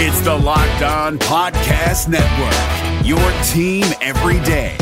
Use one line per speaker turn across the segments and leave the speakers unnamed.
It's the Locked On Podcast Network, your team every day.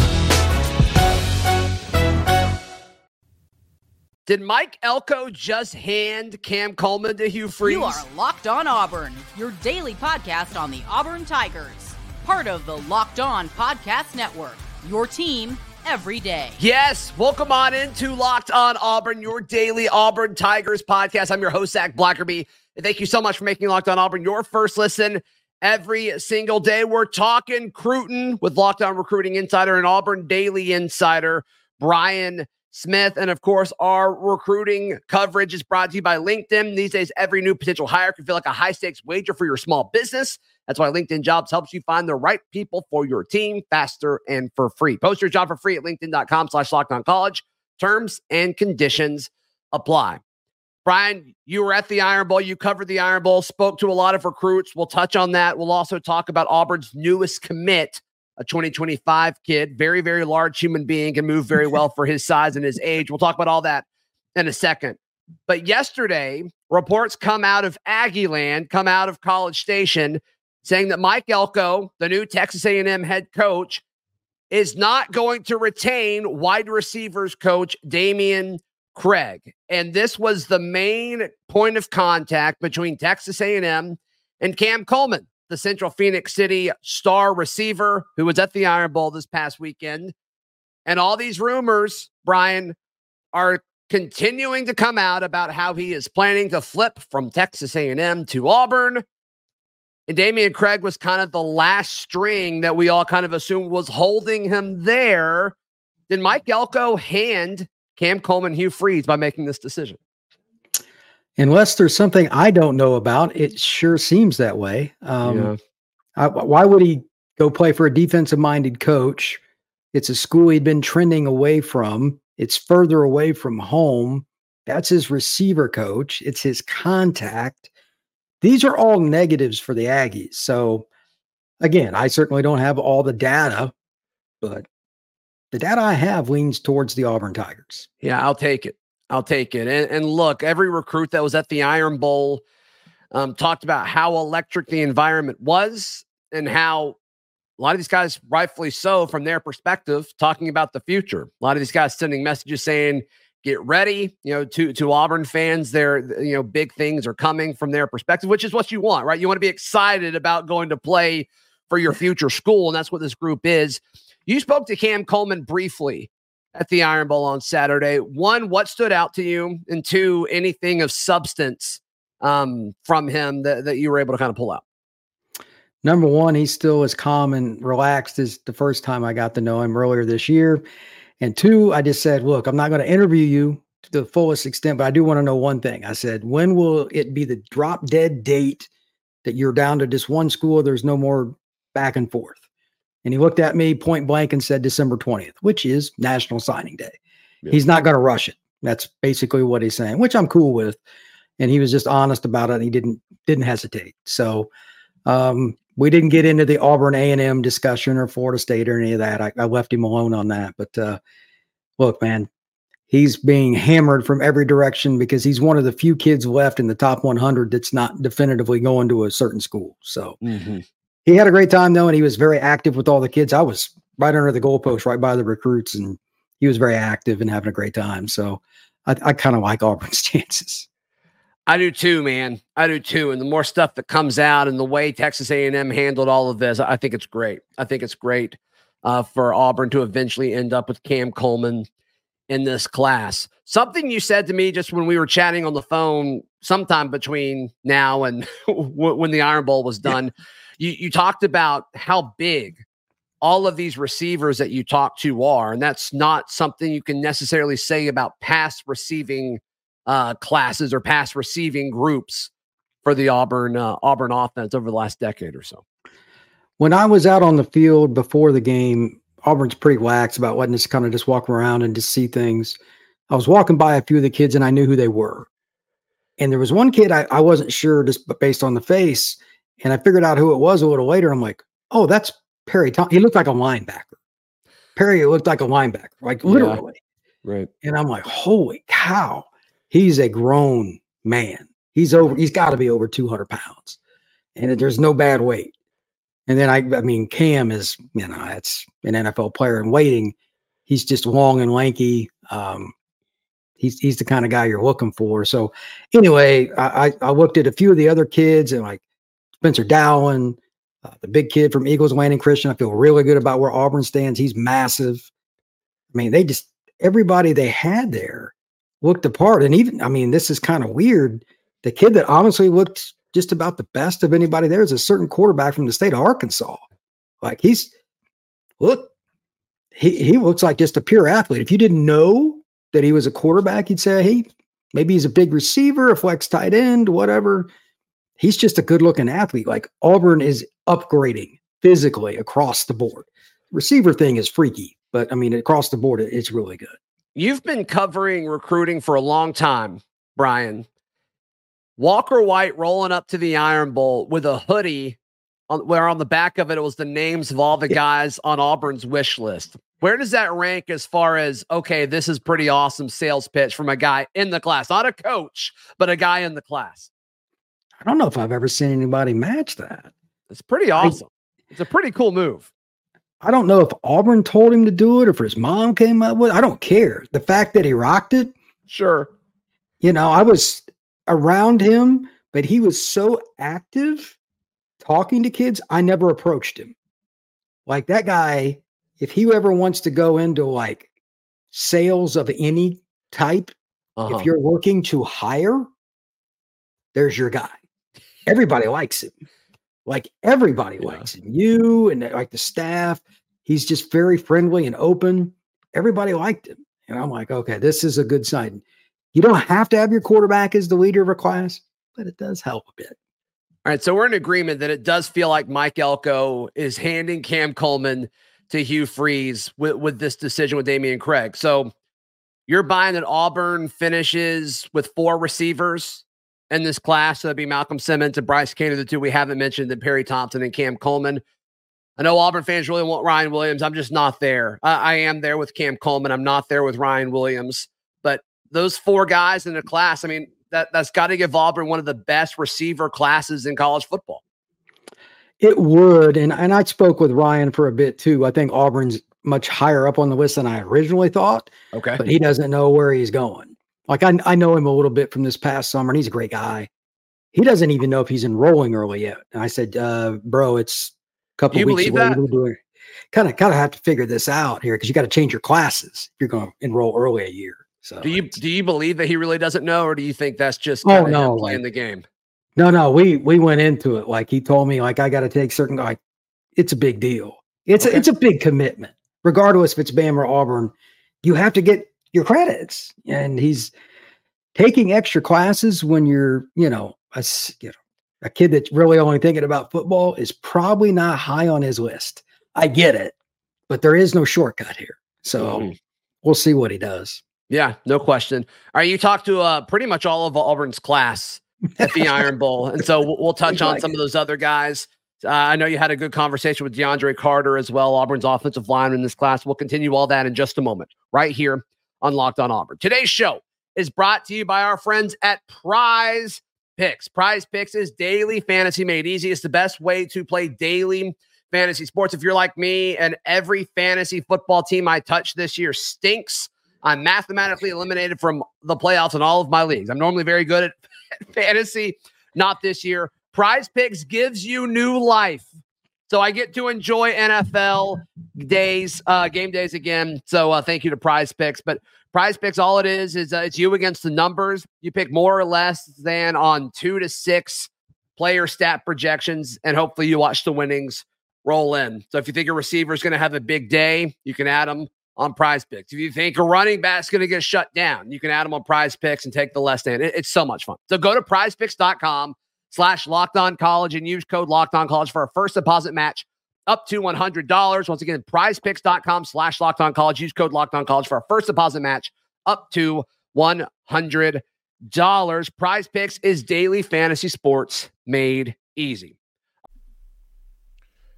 Did Mike Elko just hand Cam Coleman to Hugh Freeze?
You are Locked On Auburn, your daily podcast on the Auburn Tigers. Part of the Locked On Podcast Network, your team every day.
Yes, welcome on into Locked On Auburn, your daily Auburn Tigers podcast. I'm your host, Zac Blackerby. Thank you so much for making Locked On Auburn your first listen every single day. We're talking Cruton with Locked On Recruiting Insider and Auburn Daily Insider, Brian Smith. And of course, our recruiting coverage is brought to you by LinkedIn. These days, every new potential hire can feel like a high stakes wager for your small business. That's why LinkedIn Jobs helps you find the right people for your team faster and for free. Post your job for free at LinkedIn.com slash college. Terms and conditions apply. Brian, you were at the Iron Bowl. You covered the Iron Bowl, spoke to a lot of recruits. We'll touch on that. We'll also talk about Auburn's newest commit, a 2025 kid, very, very large human being, can move very well for his size and his age. We'll talk about all that in a second. But yesterday, reports come out of Aggie land, come out of College Station, saying that Mike Elko, the new Texas A&M head coach, is not going to retain wide receivers coach Dameyune Craig. And this was the main point of contact between Texas A&M and Cam Coleman, the Central Phoenix City star receiver who was at the Iron Bowl this past weekend. And all these rumors, Brian, are continuing to come out about how he is planning to flip from Texas A&M to Auburn. And Dameyune Craig was kind of the last string that we all kind of assumed was holding him there. Did Mike Elko hand Cam Coleman Hugh Freeze by making this decision?
Unless there's something I don't know about, it sure seems that way. Um, yeah. I, why would he go play for a defensive minded coach? It's a school he'd been trending away from. It's further away from home. That's his receiver coach. It's his contact. These are all negatives for the Aggies. So, again, I certainly don't have all the data, but the data I have leans towards the Auburn Tigers.
Yeah, I'll take it. I'll take it. And, and look, every recruit that was at the Iron Bowl um, talked about how electric the environment was and how a lot of these guys, rightfully so, from their perspective, talking about the future. A lot of these guys sending messages saying, "Get ready," you know, to to Auburn fans. Their you know big things are coming from their perspective, which is what you want, right? You want to be excited about going to play for your future school, and that's what this group is. You spoke to Cam Coleman briefly at the Iron Bowl on Saturday. One, what stood out to you? And two, anything of substance um, from him that, that you were able to kind of pull out?
Number one, he's still as calm and relaxed as the first time I got to know him earlier this year. And two, I just said, look, I'm not going to interview you to the fullest extent, but I do want to know one thing. I said, when will it be the drop dead date that you're down to just one school? There's no more back and forth. And he looked at me point blank and said December 20th, which is National Signing Day. Yeah. He's not going to rush it. That's basically what he's saying, which I'm cool with. And he was just honest about it. And he didn't didn't hesitate. So um, we didn't get into the Auburn A&M discussion or Florida State or any of that. I, I left him alone on that. But uh, look, man, he's being hammered from every direction because he's one of the few kids left in the top 100 that's not definitively going to a certain school. So mm-hmm. He had a great time though, and he was very active with all the kids. I was right under the goalpost, right by the recruits, and he was very active and having a great time. So I, I kind of like Auburn's chances.
I do too, man. I do too. And the more stuff that comes out and the way Texas A&M handled all of this, I think it's great. I think it's great uh, for Auburn to eventually end up with Cam Coleman in this class. Something you said to me just when we were chatting on the phone, sometime between now and when the Iron Bowl was done. Yeah you, you talked about how big all of these receivers that you talk to are, and that's not something you can necessarily say about past receiving uh, classes or past receiving groups for the Auburn uh, Auburn offense over the last decade or so.
When I was out on the field before the game, Auburn's pretty lax about letting us kind of just walk around and just see things. I was walking by a few of the kids and I knew who they were. And there was one kid I, I wasn't sure just based on the face. And I figured out who it was a little later. I'm like, oh, that's Perry. Tom- he looked like a linebacker. Perry looked like a linebacker, like literally.
Yeah, right.
And I'm like, holy cow, he's a grown man. He's over, he's got to be over 200 pounds. and there's no bad weight. And then I, I mean, Cam is, you know, that's an NFL player in waiting. He's just long and lanky. Um, he's he's the kind of guy you're looking for. So anyway, I, I looked at a few of the other kids and like Spencer Dowling, uh, the big kid from Eagles, Landing Christian. I feel really good about where Auburn stands. He's massive. I mean, they just everybody they had there looked apart. And even, I mean, this is kind of weird. The kid that honestly looked just about the best of anybody there is a certain quarterback from the state of Arkansas. Like he's look, he he looks like just a pure athlete. If you didn't know that he was a quarterback, you'd say, hey, maybe he's a big receiver, a flex tight end, whatever. He's just a good looking athlete. Like Auburn is upgrading physically across the board. Receiver thing is freaky, but I mean, across the board, it's really good.
You've been covering recruiting for a long time, Brian. Walker White rolling up to the Iron Bowl with a hoodie on, where on the back of it, it was the names of all the guys on Auburn's wish list. Where does that rank as far as, okay, this is pretty awesome sales pitch from a guy in the class, not a coach, but a guy in the class?
I don't know if I've ever seen anybody match that.
It's pretty awesome. It's a pretty cool move.
I don't know if Auburn told him to do it or if his mom came up with it. I don't care. The fact that he rocked it.
Sure.
You know, I was around him, but he was so active talking to kids, I never approached him. Like that guy, if he ever wants to go into like sales of any type, uh-huh. if you're looking to hire, there's your guy. Everybody likes him. Like everybody yeah. likes him. You and like the staff. He's just very friendly and open. Everybody liked him. And I'm like, okay, this is a good sign. You don't have to have your quarterback as the leader of a class, but it does help a bit.
All right. So we're in agreement that it does feel like Mike Elko is handing Cam Coleman to Hugh Freeze with, with this decision with Dameyune Craig. So you're buying that Auburn finishes with four receivers in this class. So that'd be Malcolm Simmons and Bryce Cainer, the two we haven't mentioned, then Perry Thompson and Cam Coleman. I know Auburn fans really want Ryan Williams. I'm just not there. I, I am there with Cam Coleman. I'm not there with Ryan Williams. But those four guys in the class, I mean, that, that's got to give Auburn one of the best receiver classes in college football.
It would. And, and I spoke with Ryan for a bit too. I think Auburn's much higher up on the list than I originally thought.
Okay.
But he doesn't know where he's going. Like I, I know him a little bit from this past summer, and he's a great guy. He doesn't even know if he's enrolling early yet. And I said, uh, "Bro, it's a couple
you
weeks
away.
Kind of kind of have to figure this out here because you got to change your classes if you're going to enroll early a year." So
do you do you believe that he really doesn't know, or do you think that's just
oh no
like, in the game?
No, no, we we went into it like he told me like I got to take certain like it's a big deal. It's okay. a, it's a big commitment, regardless if it's Bama or Auburn. You have to get your credits. And he's taking extra classes when you're, you know, a, you know, a kid that's really only thinking about football is probably not high on his list. I get it, but there is no shortcut here. So mm-hmm. we'll see what he does.
Yeah, no question. All right, you talked to uh, pretty much all of Auburn's class at the Iron Bowl, and so we'll, we'll touch on like some it. of those other guys. Uh, I know you had a good conversation with DeAndre Carter as well, Auburn's offensive lineman in this class. We'll continue all that in just a moment, right here on Locked On Auburn. Today's show is brought to you by our friends at Prize Picks. Prize Picks is daily fantasy made easy. It's the best way to play daily fantasy sports. If you're like me and every fantasy football team I touch this year stinks, I'm mathematically eliminated from the playoffs in all of my leagues. I'm normally very good at fantasy, not this year. Prize Picks gives you new life. So I get to enjoy NFL days, uh, game days again. So uh, thank you to Prize Picks. But Prize Picks, all it is is uh, it's you against the numbers. You pick more or less than on two to six player stat projections, and hopefully you watch the winnings roll in. So if you think a receiver is going to have a big day, you can add them on Prize Picks. If you think a running back's going to get shut down, you can add them on Prize Picks and take the less than. It, it's so much fun. So go to PrizePicks.com slash locked on college and use code locked on college for our first deposit match up to $100. Once again, prizepicks.com slash locked on college. Use code locked on college for our first deposit match up to $100. Prize Picks is daily fantasy sports made easy.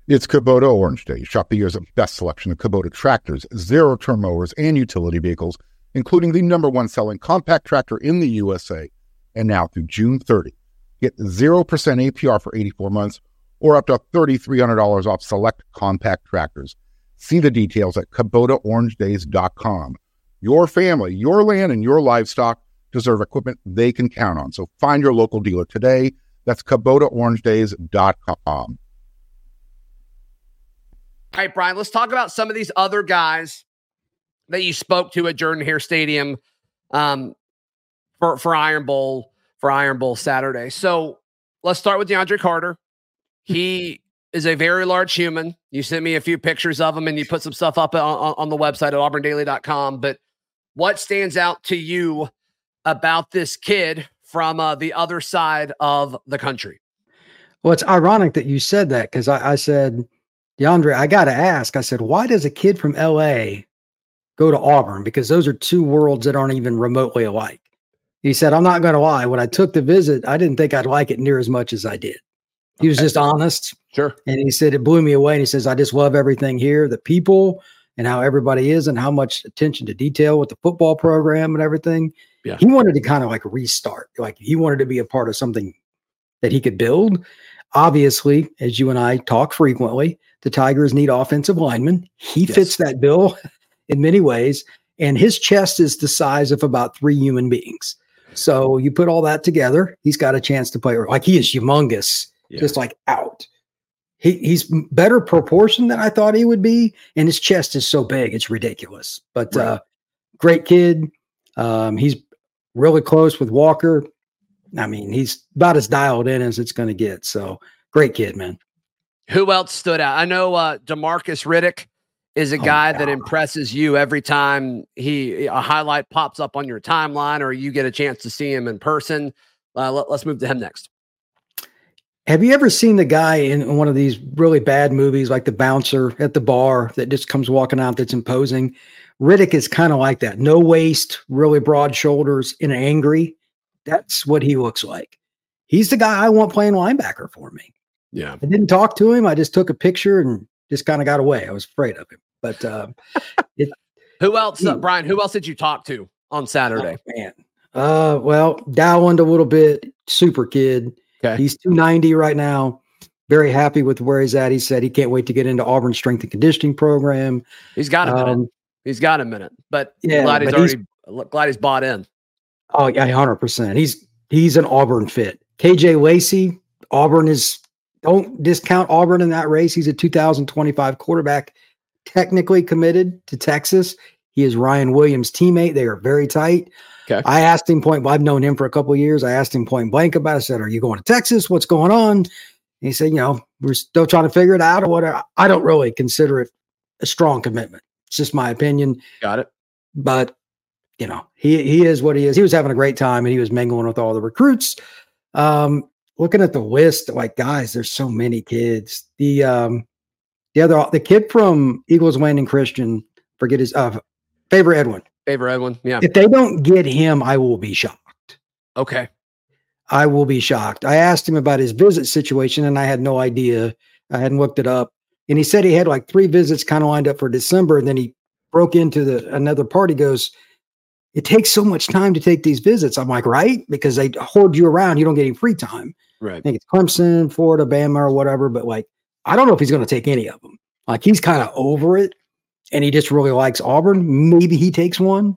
It's Kubota Orange Day. Shop the year's best selection of Kubota tractors, zero turn mowers, and utility vehicles, including the number one selling compact tractor in the USA. And now through June 30, Get 0% APR for 84 months or up to $3,300 off select compact tractors. See the details at KubotaOrangeDays.com. Your family, your land, and your livestock deserve equipment they can count on. So find your local dealer today. That's KubotaOrangeDays.com.
All right, Brian, let's talk about some of these other guys that you spoke to at Jordan Hare Stadium um, for, for Iron Bowl for Iron Bowl Saturday. So let's start with DeAndre Carter. He is a very large human. You sent me a few pictures of him and you put some stuff up on, on the website at auburndaily.com. But what stands out to you about this kid from uh, the other side of the country?
Well, it's ironic that you said that because I, I said, DeAndre, I got to ask. I said, why does a kid from LA go to Auburn? Because those are two worlds that aren't even remotely alike. He said, I'm not going to lie. When I took the visit, I didn't think I'd like it near as much as I did. He was just honest.
Sure.
And he said, it blew me away. And he says, I just love everything here the people and how everybody is and how much attention to detail with the football program and everything.
Yeah.
He wanted to kind of like restart. Like he wanted to be a part of something that he could build. Obviously, as you and I talk frequently, the Tigers need offensive linemen. He
Yes.
fits that bill in many ways. And his chest is the size of about three human beings. So you put all that together, he's got a chance to play. Like he is humongous,
Yeah.
just like out. He he's better proportion than I thought he would be, and his chest is so big, it's ridiculous. But
Right.
uh, great kid. Um, he's really close with Walker. I mean, he's about as dialed in as it's going to get. So great kid, man.
Who else stood out? I know uh, Demarcus Riddick is a
Oh,
guy that impresses you every time he a highlight pops up on your timeline or you get a chance to see him in person. Uh, let, us move to him next.
Have you ever seen the guy in one of these really bad movies, like the bouncer at the bar that just comes walking out that's imposing? Riddick is kind of like that. No waist, really broad shoulders, and angry. That's what he looks like. He's the guy I want playing linebacker for me.
Yeah.
I didn't talk to him. I just took a picture and just kind of got away. I was afraid of him. But uh,
Who else, uh. Brian? Who else did you talk to on Saturday?
oh, man, uh, well, Dowland a little bit. Super kid.
Okay.
He's 290 right now. Very happy with where he's at. He said he can't wait to get into Auburn strength and conditioning program.
He's got a minute.
Um,
He's got a minute, but
yeah,
glad he's
but he's-
already glad he's bought in.
Oh yeah, hundred percent. He's he's an Auburn fit. KJ Lacey, Auburn is don't discount Auburn in that race. He's a 2025 quarterback, technically committed to Texas. He is Ryan Williams' teammate. They are very tight.
Okay.
I asked him point. I've known him for a couple of years. I asked him point blank about. it. I said, "Are you going to Texas? What's going on?" And he said, "You know, we're still trying to figure it out or whatever." I don't really consider it a strong commitment. It's just my opinion
Got it.
but you know he he is what he is. He was having a great time and he was mingling with all the recruits. Um, looking at the list, like guys, there's so many kids. The um, the other the kid from Eagles Landing Christian, forget his uh, favorite Edwin.
Favour Edwin. Yeah.
If they don't get him, I will be shocked.
Okay.
I will be shocked. I asked him about his visit situation and I had no idea. I hadn't looked it up. And he said he had like three visits kind of lined up for December. And then he broke into the another party, goes, It takes so much time to take these visits. I'm like, right? Because they hoard you around, you don't get any free time.
Right.
I think it's Clemson, Florida, Bama, or whatever. But like, I don't know if he's going to take any of them. Like he's kind of over it and he just really likes Auburn. Maybe he takes one,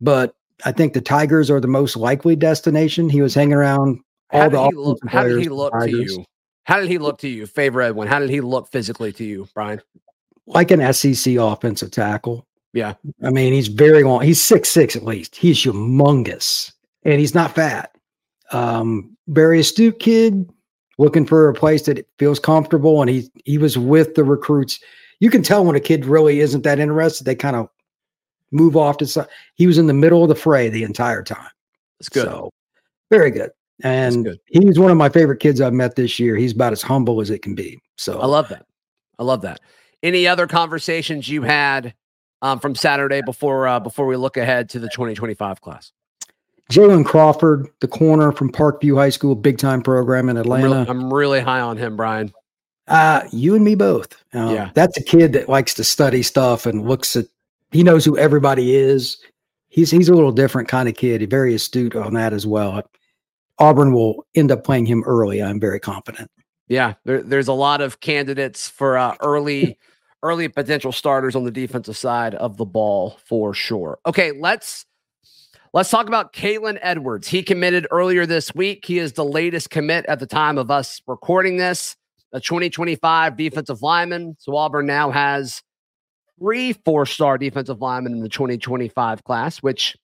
but I think the Tigers are the most likely destination. He was hanging around all
How
the
did he look? How did he look to you? How did he look to you, Favour Edwin? How did he look physically to you, Brian?
Like an SEC offensive tackle.
Yeah.
I mean, he's very long. He's six six at least. He's humongous, and he's not fat. Um, very astute kid, looking for a place that feels comfortable, and he he was with the recruits. You can tell when a kid really isn't that interested; they kind of move off to side. He was in the middle of the fray the entire time.
It's good.
So very good. And
good.
he's one of my favorite kids I've met this year. He's about as humble as it can be. So
I love that. I love that. Any other conversations you had um, from Saturday before uh, before we look ahead to the 2025 class?
Jalen Crawford, the corner from Parkview High School, big time program in
I'm
Atlanta.
really, I'm really high on him, Brian.
Uh, you and me both. Um,
Yeah.
That's a kid that likes to study stuff and looks at, he knows who everybody is. He's, he's a little different kind of kid. He's very astute on that as well. Auburn will end up playing him early. I'm very confident.
Yeah, there, there's a lot of candidates for uh, early, early potential starters on the defensive side of the ball for sure. Okay, let's let's talk about Kaylen Edwards. He committed earlier this week. He is the latest commit at the time of us recording this. A 2025 defensive lineman. So Auburn now has three four-star defensive linemen in the 2025 class, which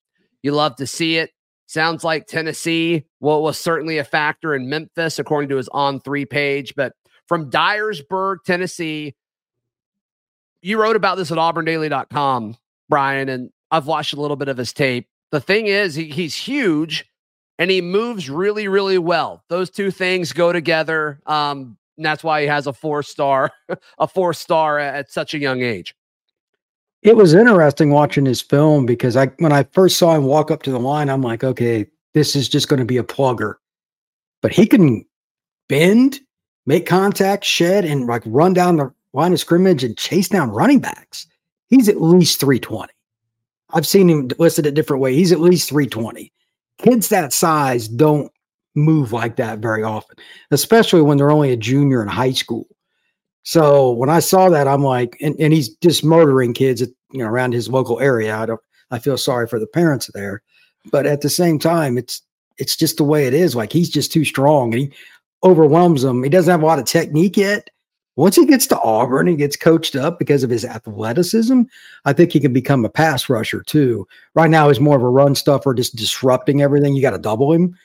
you love to see it. Sounds like Tennessee well, was certainly a factor in Memphis, according to his On3 page. But from Dyersburg, Tennessee, you wrote about this at auburndaily.com, Brian, and I've watched a little bit of his tape. The thing is, he, he's huge and he moves really, really well. Those two things go together. Um, and that's why he has a four star, a four star at such a young age.
It was interesting watching his film because I when I first saw him walk up to the line, I'm like, okay, this is just going to be a plugger. But he can bend, make contact, shed, and like run down the line of scrimmage and chase down running backs. He's at least 320. I've seen him listed a different way. He's at least 320. Kids that size don't move like that very often, especially when they're only a junior in high school. So when I saw that, I'm like, and, and he's just murdering kids, at, you know, around his local area. I don't, I feel sorry for the parents there, but at the same time, it's it's just the way it is. Like he's just too strong, and he overwhelms them. He doesn't have a lot of technique yet. Once he gets to Auburn and gets coached up because of his athleticism, I think he can become a pass rusher too. Right now, he's more of a run stuffer, just disrupting everything. You got to double him,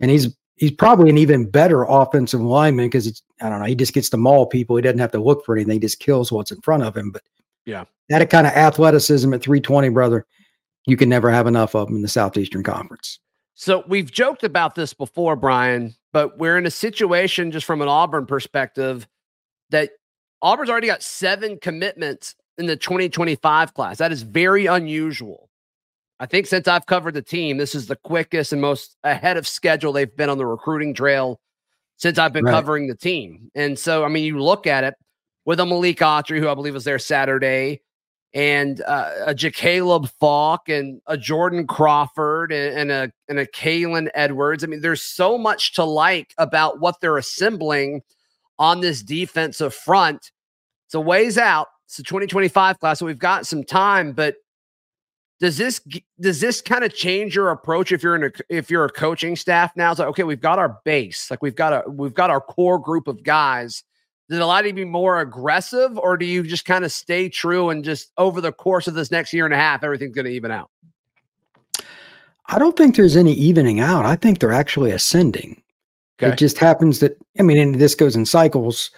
and he's he's probably an even better offensive lineman because it's I don't know, he just gets to maul people. He doesn't have to look for anything, he just kills what's in front of him. But
yeah,
that kind of athleticism at 320, brother, you can never have enough of them in the Southeastern Conference.
So we've joked about this before, Brian, but we're in a situation just from an Auburn perspective that Auburn's already got seven commitments in the 2025 class. That is very unusual. I think since I've covered the team, this is the quickest and most ahead of schedule they've been on the recruiting trail since I've been right. covering the team. And so, I mean, you look at it with a Malik Autry, who I believe was there Saturday, and uh, a Jakaleb Falk and a Jordan Crawford and, and a and a Kaylen Edwards. I mean, there's so much to like about what they're assembling on this defensive front. It's a ways out. It's a 2025 class, so we've got some time, but does this does this kind of change your approach if you're in a if you're a coaching staff now? It's like okay, we've got our base, like we've got a we've got our core group of guys. Does it allow you to be more aggressive, or do you just kind of stay true and just over the course of this next year and a half, everything's going to even out?
I don't think there's any evening out. I think they're actually ascending. Okay. It just happens that I mean, and this goes in cycles.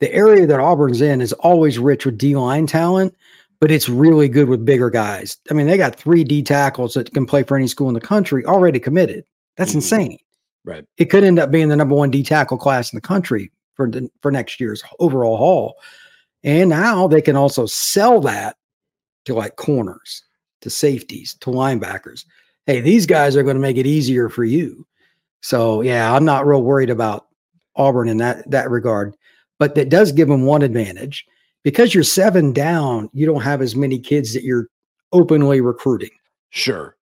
The area that Auburn's in is always rich with D line talent but it's really good with bigger guys. I mean, they got three D tackles that can play for any school in the country already committed. That's mm-hmm. insane.
Right.
It could end up being the number one D tackle class in the country for the, for next year's overall haul. And now they can also sell that to like corners, to safeties, to linebackers. Hey, these guys are going to make it easier for you. So yeah, I'm not real worried about Auburn in that that regard. But that does give them one advantage because you're seven down, you don't have as many kids that you're openly recruiting.
Sure.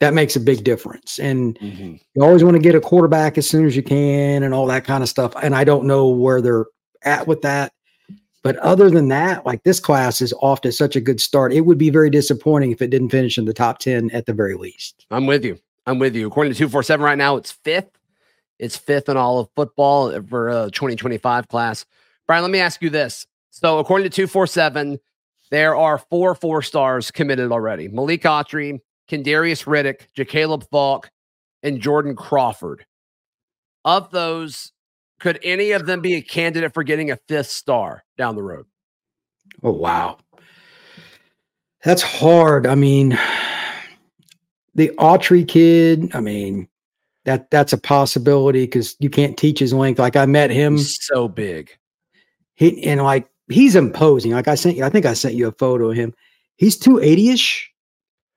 That makes a big difference. And mm-hmm. you always want to get a quarterback as soon as you can and all that kind of stuff. And I don't know where they're at with that. But other than that, like this class is off to such a good start. It would be very disappointing if it didn't finish in the top 10 at the very least.
I'm with you. I'm with you. According to 247 right now, it's fifth. It's fifth in all of football for uh, a 2025 class. Brian, let me ask you this. So, according to 247, there are four four stars committed already Malik Autry, Kendarius Riddick, Jakaleb Falk, and Jordan Crawford. Of those, could any of them be a candidate for getting a fifth star down the road?
Oh, wow. That's hard. I mean, the Autry kid, I mean, that that's a possibility because you can't teach his length. Like I met him
He's so big.
He and like he's imposing. Like I sent you, I think I sent you a photo of him. He's 280-ish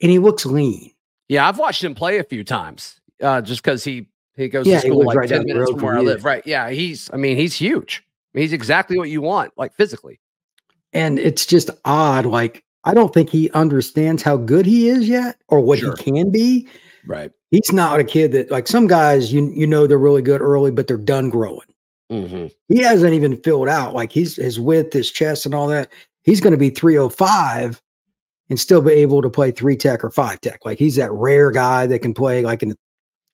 and he looks lean.
Yeah, I've watched him play a few times. Uh, just because he he goes yeah, to school like right 10 minutes from where I live. Right. Yeah. He's I mean, he's huge. He's exactly what you want, like physically.
And it's just odd. Like, I don't think he understands how good he is yet or what sure. he can be.
Right.
He's not a kid that like some guys you you know they're really good early, but they're done growing.
Mm-hmm.
He hasn't even filled out like he's his width, his chest, and all that. He's going to be 305 and still be able to play three tech or five tech. Like he's that rare guy that can play like in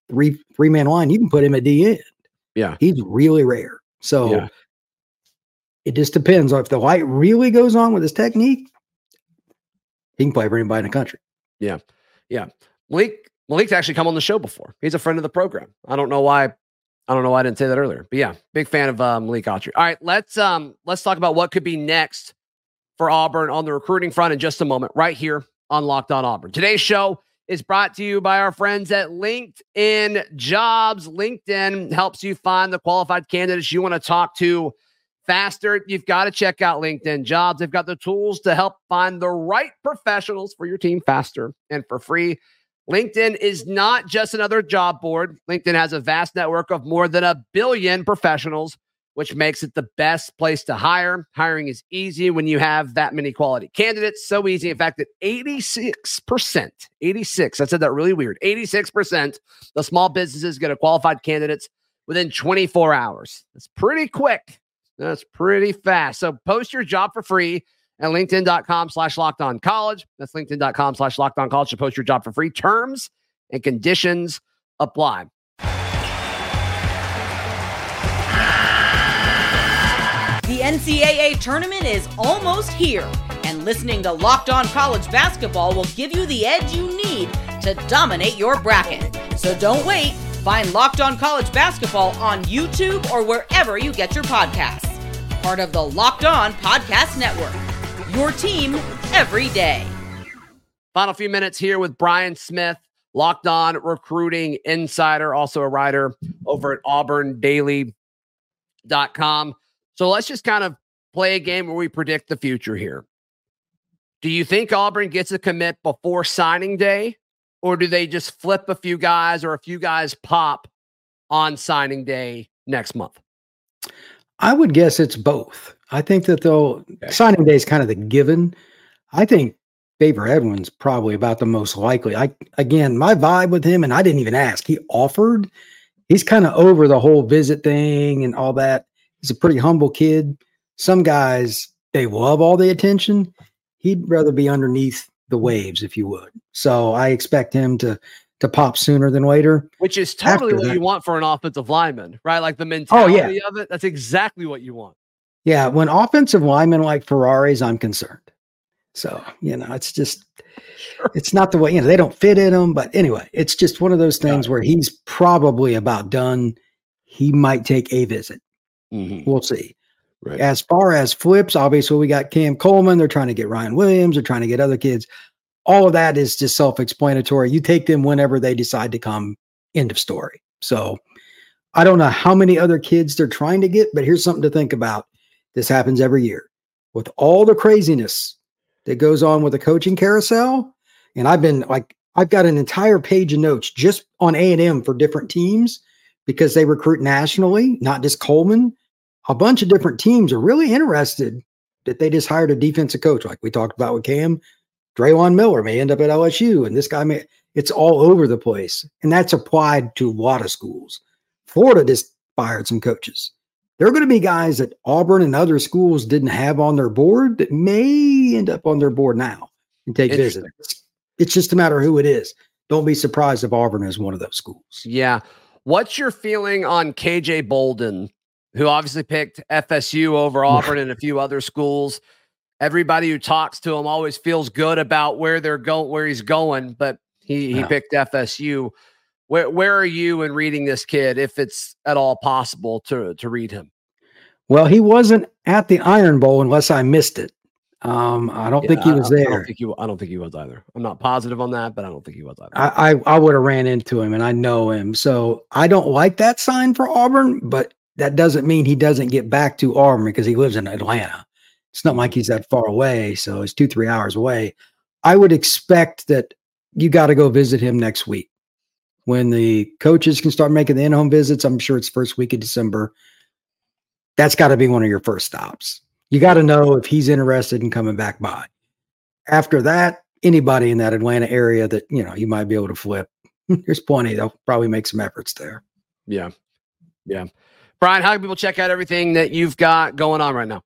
three three man line. You can put him at D end.
Yeah.
He's really rare. So
Yeah.
it just depends. On if the light really goes on with his technique, he can play for anybody in the country. Yeah. Yeah.
Malik Malik's actually come on the show before. He's a friend of the program. I don't know why. I don't know why I didn't say that earlier. But yeah, big fan of uh, Malik Autry. All right, let's um let's talk about what could be next for Auburn on the recruiting front in just a moment, right here on Locked On Auburn. Today's show is brought to you by our friends at LinkedIn Jobs. LinkedIn helps you find the qualified candidates you want to talk to faster. You've got to check out LinkedIn Jobs. They've got the tools to help find the right professionals for your team faster and for free. LinkedIn is not just another job board. LinkedIn has a vast network of more than a billion professionals, which makes it the best place to hire. Hiring is easy when you have that many quality candidates. So easy, in fact, that 86%, 86, I said that really weird, 86% of small businesses get a qualified candidates within 24 hours. That's pretty quick. That's pretty fast. So post your job for free at linkedin.com slash locked on college. That's linkedin.com slash locked on college to post your job for free. Terms and conditions apply.
The NCAA tournament is almost here, and listening to Locked On College Basketball will give you the edge you need to dominate your bracket. So don't wait. Find Locked On College Basketball on YouTube or wherever you get your podcasts. Part of the Locked On Podcast Network. Your team every day.
Final few minutes here with Brian Smith, locked on recruiting insider, also a writer over at auburndaily.com. So let's just kind of play a game where we predict the future here. Do you think Auburn gets a commit before signing day, or do they just flip a few guys or a few guys pop on signing day next month?
I would guess it's both. I think that though signing day is kind of the given. I think Favour Edwin's probably about the most likely. I again, my vibe with him, and I didn't even ask. He offered. He's kind of over the whole visit thing and all that. He's a pretty humble kid. Some guys they love all the attention. He'd rather be underneath the waves, if you would. So I expect him to to pop sooner than later.
Which is totally what
that-
you want for an offensive lineman, right? Like the oh, mentality
yeah.
of it. That's exactly what you want.
Yeah, when offensive linemen like Ferraris, I'm concerned. So, you know, it's just it's not the way, you know, they don't fit in them, but anyway, it's just one of those things where he's probably about done. He might take a visit. Mm-hmm. We'll see.
Right.
As far as flips, obviously we got Cam Coleman, they're trying to get Ryan Williams, they're trying to get other kids. All of that is just self-explanatory. You take them whenever they decide to come. End of story. So, I don't know how many other kids they're trying to get, but here's something to think about. This happens every year with all the craziness that goes on with the coaching carousel. And I've been like, I've got an entire page of notes just on A and M for different teams because they recruit nationally, not just Coleman. A bunch of different teams are really interested that they just hired a defensive coach, like we talked about with Cam. Draylon Miller may end up at LSU, and this guy may. It's all over the place, and that's applied to a lot of schools. Florida just fired some coaches. There are going to be guys that Auburn and other schools didn't have on their board that may end up on their board now and take visits. It's just a matter of who it is. Don't be surprised if Auburn is one of those schools.
Yeah. What's your feeling on KJ Bolden, who obviously picked FSU over Auburn and a few other schools? Everybody who talks to him always feels good about where they're going, where he's going, but he he
Yeah.
picked FSU. Where where are you in reading this kid, if it's at all possible to to read him?
Well, he wasn't at the Iron Bowl unless I missed it. Um, I don't think he was
I, I
there.
don't think he. I don't think he was either. I'm not positive on that, but I don't think he was either.
I, I, I would have ran into him and I know him. So I don't like that sign for Auburn, but that doesn't mean he doesn't get back to Auburn because he lives in Atlanta. It's not like he's that far away. So it's two, three hours away. I would expect that you got to go visit him next week when the coaches can start making the in home visits. I'm sure it's first week of December. That's got to be one of your first stops. You got to know if he's interested in coming back by. After that, anybody in that Atlanta area that you know you might be able to flip, there's plenty. They'll probably make some efforts there.
Yeah. Yeah. Brian, how can people check out everything that you've got going on right now?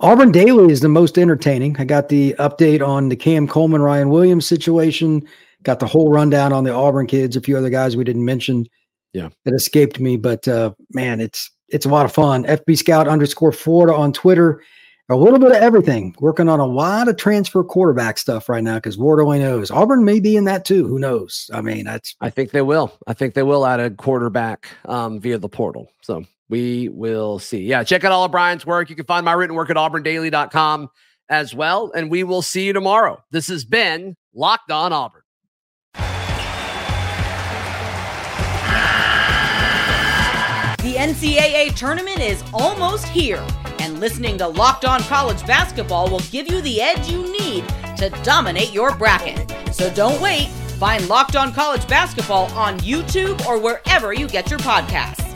Auburn Daily is the most entertaining. I got the update on the Cam Coleman, Ryan Williams situation. Got the whole rundown on the Auburn kids, a few other guys we didn't mention.
Yeah.
That escaped me. But uh, man, it's it's a lot of fun. FB Scout underscore Florida on Twitter. A little bit of everything. Working on a lot of transfer quarterback stuff right now because Lord only knows. Auburn may be in that too. Who knows? I mean, that's.
I think they will. I think they will add a quarterback um, via the portal. So we will see. Yeah, check out all of Brian's work. You can find my written work at auburndaily.com as well. And we will see you tomorrow. This has been Locked On Auburn.
The NCAA tournament is almost here, and listening to Locked On College Basketball will give you the edge you need to dominate your bracket. So don't wait. Find Locked On College Basketball on YouTube or wherever you get your podcasts.